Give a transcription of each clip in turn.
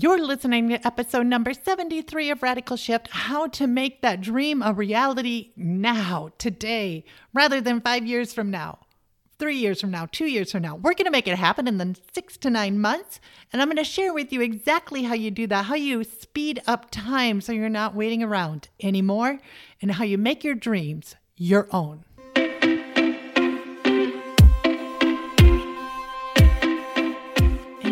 You're listening to episode number 73 of Radical Shift How to Make That Dream a Reality Now, today, rather than five years from now, three years from now, two years from now. We're going to make it happen in the six to nine months. And I'm going to share with you exactly how you do that, how you speed up time so you're not waiting around anymore, and how you make your dreams your own.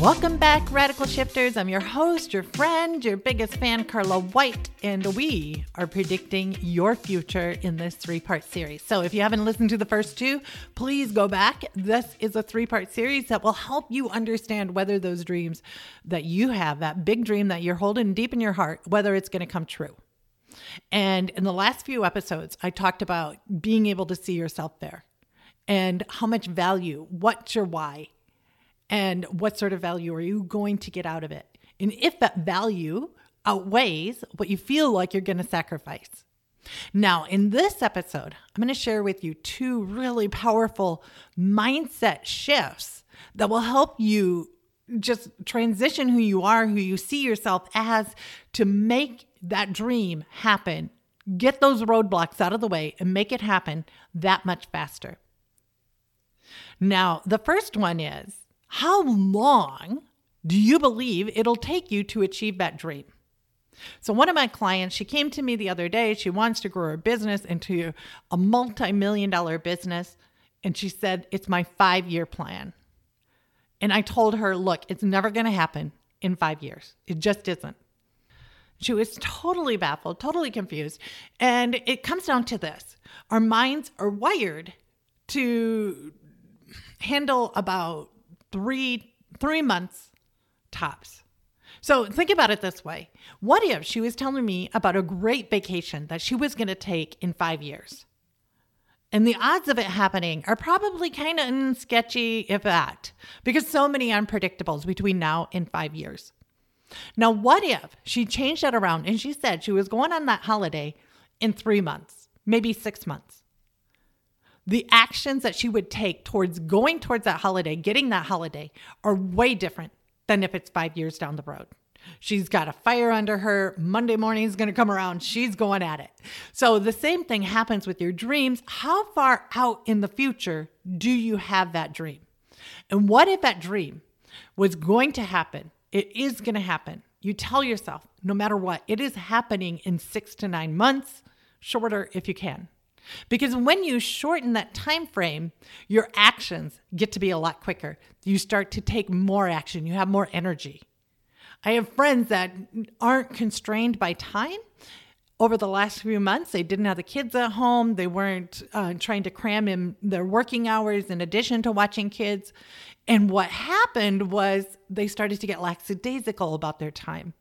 Welcome back, Radical Shifters. I'm your host, your friend, your biggest fan, Carla White, and we are predicting your future in this three part series. So, if you haven't listened to the first two, please go back. This is a three part series that will help you understand whether those dreams that you have, that big dream that you're holding deep in your heart, whether it's going to come true. And in the last few episodes, I talked about being able to see yourself there and how much value, what's your why, and what sort of value are you going to get out of it? And if that value outweighs what you feel like you're going to sacrifice. Now, in this episode, I'm going to share with you two really powerful mindset shifts that will help you just transition who you are, who you see yourself as, to make that dream happen. Get those roadblocks out of the way and make it happen that much faster. Now, the first one is how long do you believe it'll take you to achieve that dream? So, one of my clients, she came to me the other day. She wants to grow her business into a multi million dollar business. And she said, It's my five year plan. And I told her, Look, it's never going to happen in five years. It just isn't. She was totally baffled, totally confused. And it comes down to this our minds are wired to handle about three three months tops. So think about it this way. What if she was telling me about a great vacation that she was going to take in 5 years? And the odds of it happening are probably kind of sketchy, if that, because so many unpredictables between now and five years. Now, what if she changed that around and she said she was going on that holiday in three months, maybe six months? The actions that she would take towards going towards that holiday, getting that holiday, are way different than if it's five years down the road. She's got a fire under her. Monday morning is going to come around. She's going at it. So, the same thing happens with your dreams. How far out in the future do you have that dream? And what if that dream was going to happen? It is going to happen. You tell yourself, no matter what, it is happening in six to nine months, shorter if you can. Because when you shorten that time frame, your actions get to be a lot quicker. You start to take more action, you have more energy. I have friends that aren't constrained by time. Over the last few months, they didn't have the kids at home. They weren't uh, trying to cram in their working hours in addition to watching kids. And what happened was they started to get lackadaisical about their time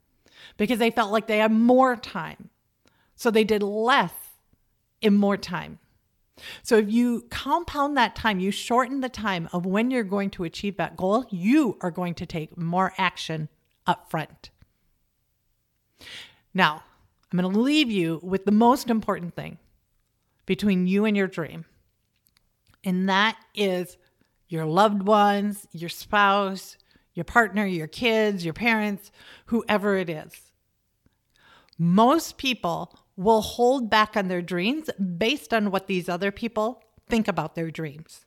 because they felt like they had more time. So they did less in more time. So if you compound that time, you shorten the time of when you're going to achieve that goal, you are going to take more action up front. Now, I'm going to leave you with the most important thing between you and your dream. And that is your loved ones, your spouse, your partner, your kids, your parents, whoever it is. Most people will hold back on their dreams based on what these other people think about their dreams.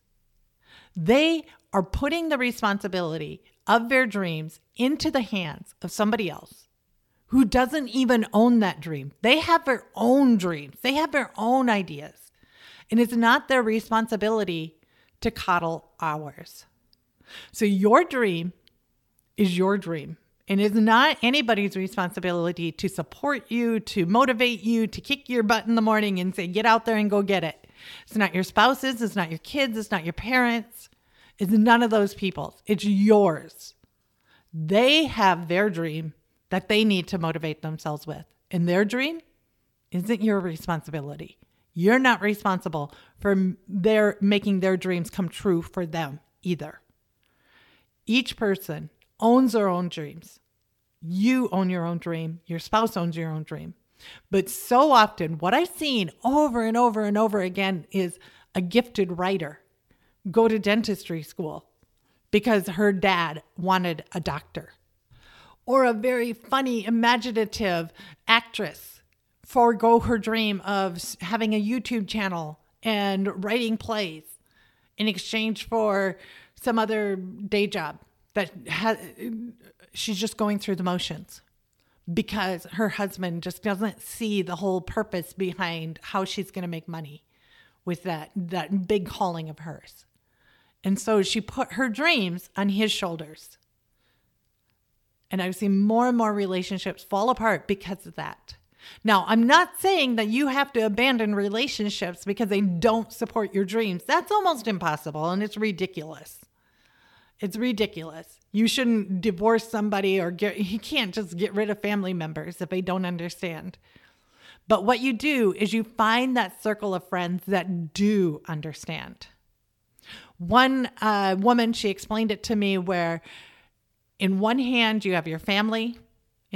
They are putting the responsibility of their dreams into the hands of somebody else who doesn't even own that dream. They have their own dreams, they have their own ideas. And it's not their responsibility to coddle ours. So your dream is your dream. And it's not anybody's responsibility to support you, to motivate you, to kick your butt in the morning and say, get out there and go get it. It's not your spouses, it's not your kids, it's not your parents, it's none of those people. It's yours. They have their dream that they need to motivate themselves with. And their dream isn't your responsibility. You're not responsible for their making their dreams come true for them either. Each person owns their own dreams. You own your own dream, your spouse owns your own dream. But so often, what I've seen over and over and over again is a gifted writer go to dentistry school because her dad wanted a doctor, or a very funny, imaginative actress forego her dream of having a YouTube channel and writing plays in exchange for some other day job that has she's just going through the motions because her husband just doesn't see the whole purpose behind how she's going to make money with that that big calling of hers. And so she put her dreams on his shoulders. And I've seen more and more relationships fall apart because of that. Now, I'm not saying that you have to abandon relationships because they don't support your dreams. That's almost impossible and it's ridiculous. It's ridiculous. You shouldn't divorce somebody or get, you can't just get rid of family members if they don't understand. But what you do is you find that circle of friends that do understand. One uh, woman, she explained it to me where in one hand you have your family,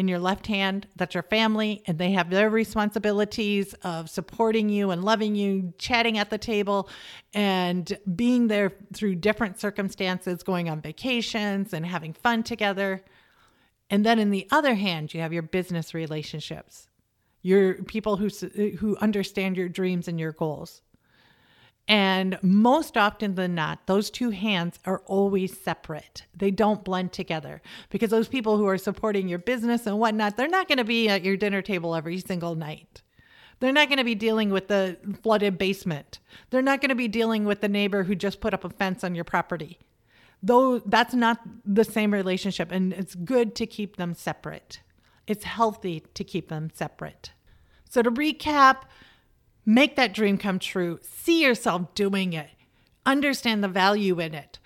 in your left hand, that's your family, and they have their responsibilities of supporting you and loving you, chatting at the table, and being there through different circumstances, going on vacations and having fun together. And then in the other hand, you have your business relationships, your people who, who understand your dreams and your goals. And most often than not, those two hands are always separate. They don't blend together because those people who are supporting your business and whatnot, they're not going to be at your dinner table every single night. They're not going to be dealing with the flooded basement. They're not going to be dealing with the neighbor who just put up a fence on your property. Though that's not the same relationship, and it's good to keep them separate. It's healthy to keep them separate. So, to recap, Make that dream come true. See yourself doing it. Understand the value in it.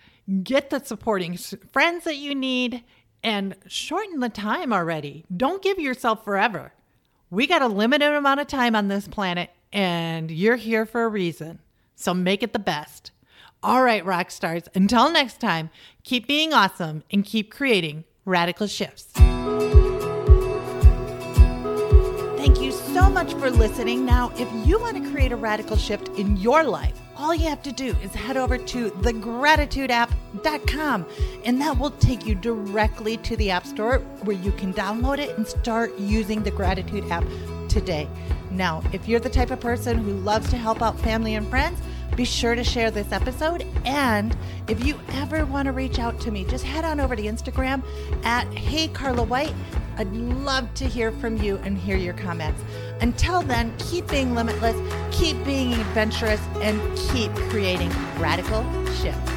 Get the supporting friends that you need and shorten the time already. Don't give yourself forever. We got a limited amount of time on this planet and you're here for a reason. So make it the best. All right, rock stars, until next time, keep being awesome and keep creating radical shifts. So much for listening. Now, if you want to create a radical shift in your life, all you have to do is head over to thegratitudeapp.com and that will take you directly to the App Store where you can download it and start using the Gratitude app today. Now, if you're the type of person who loves to help out family and friends, be sure to share this episode. And if you ever want to reach out to me, just head on over to Instagram at Hey Carla White. I'd love to hear from you and hear your comments. Until then, keep being limitless, keep being adventurous, and keep creating radical shifts.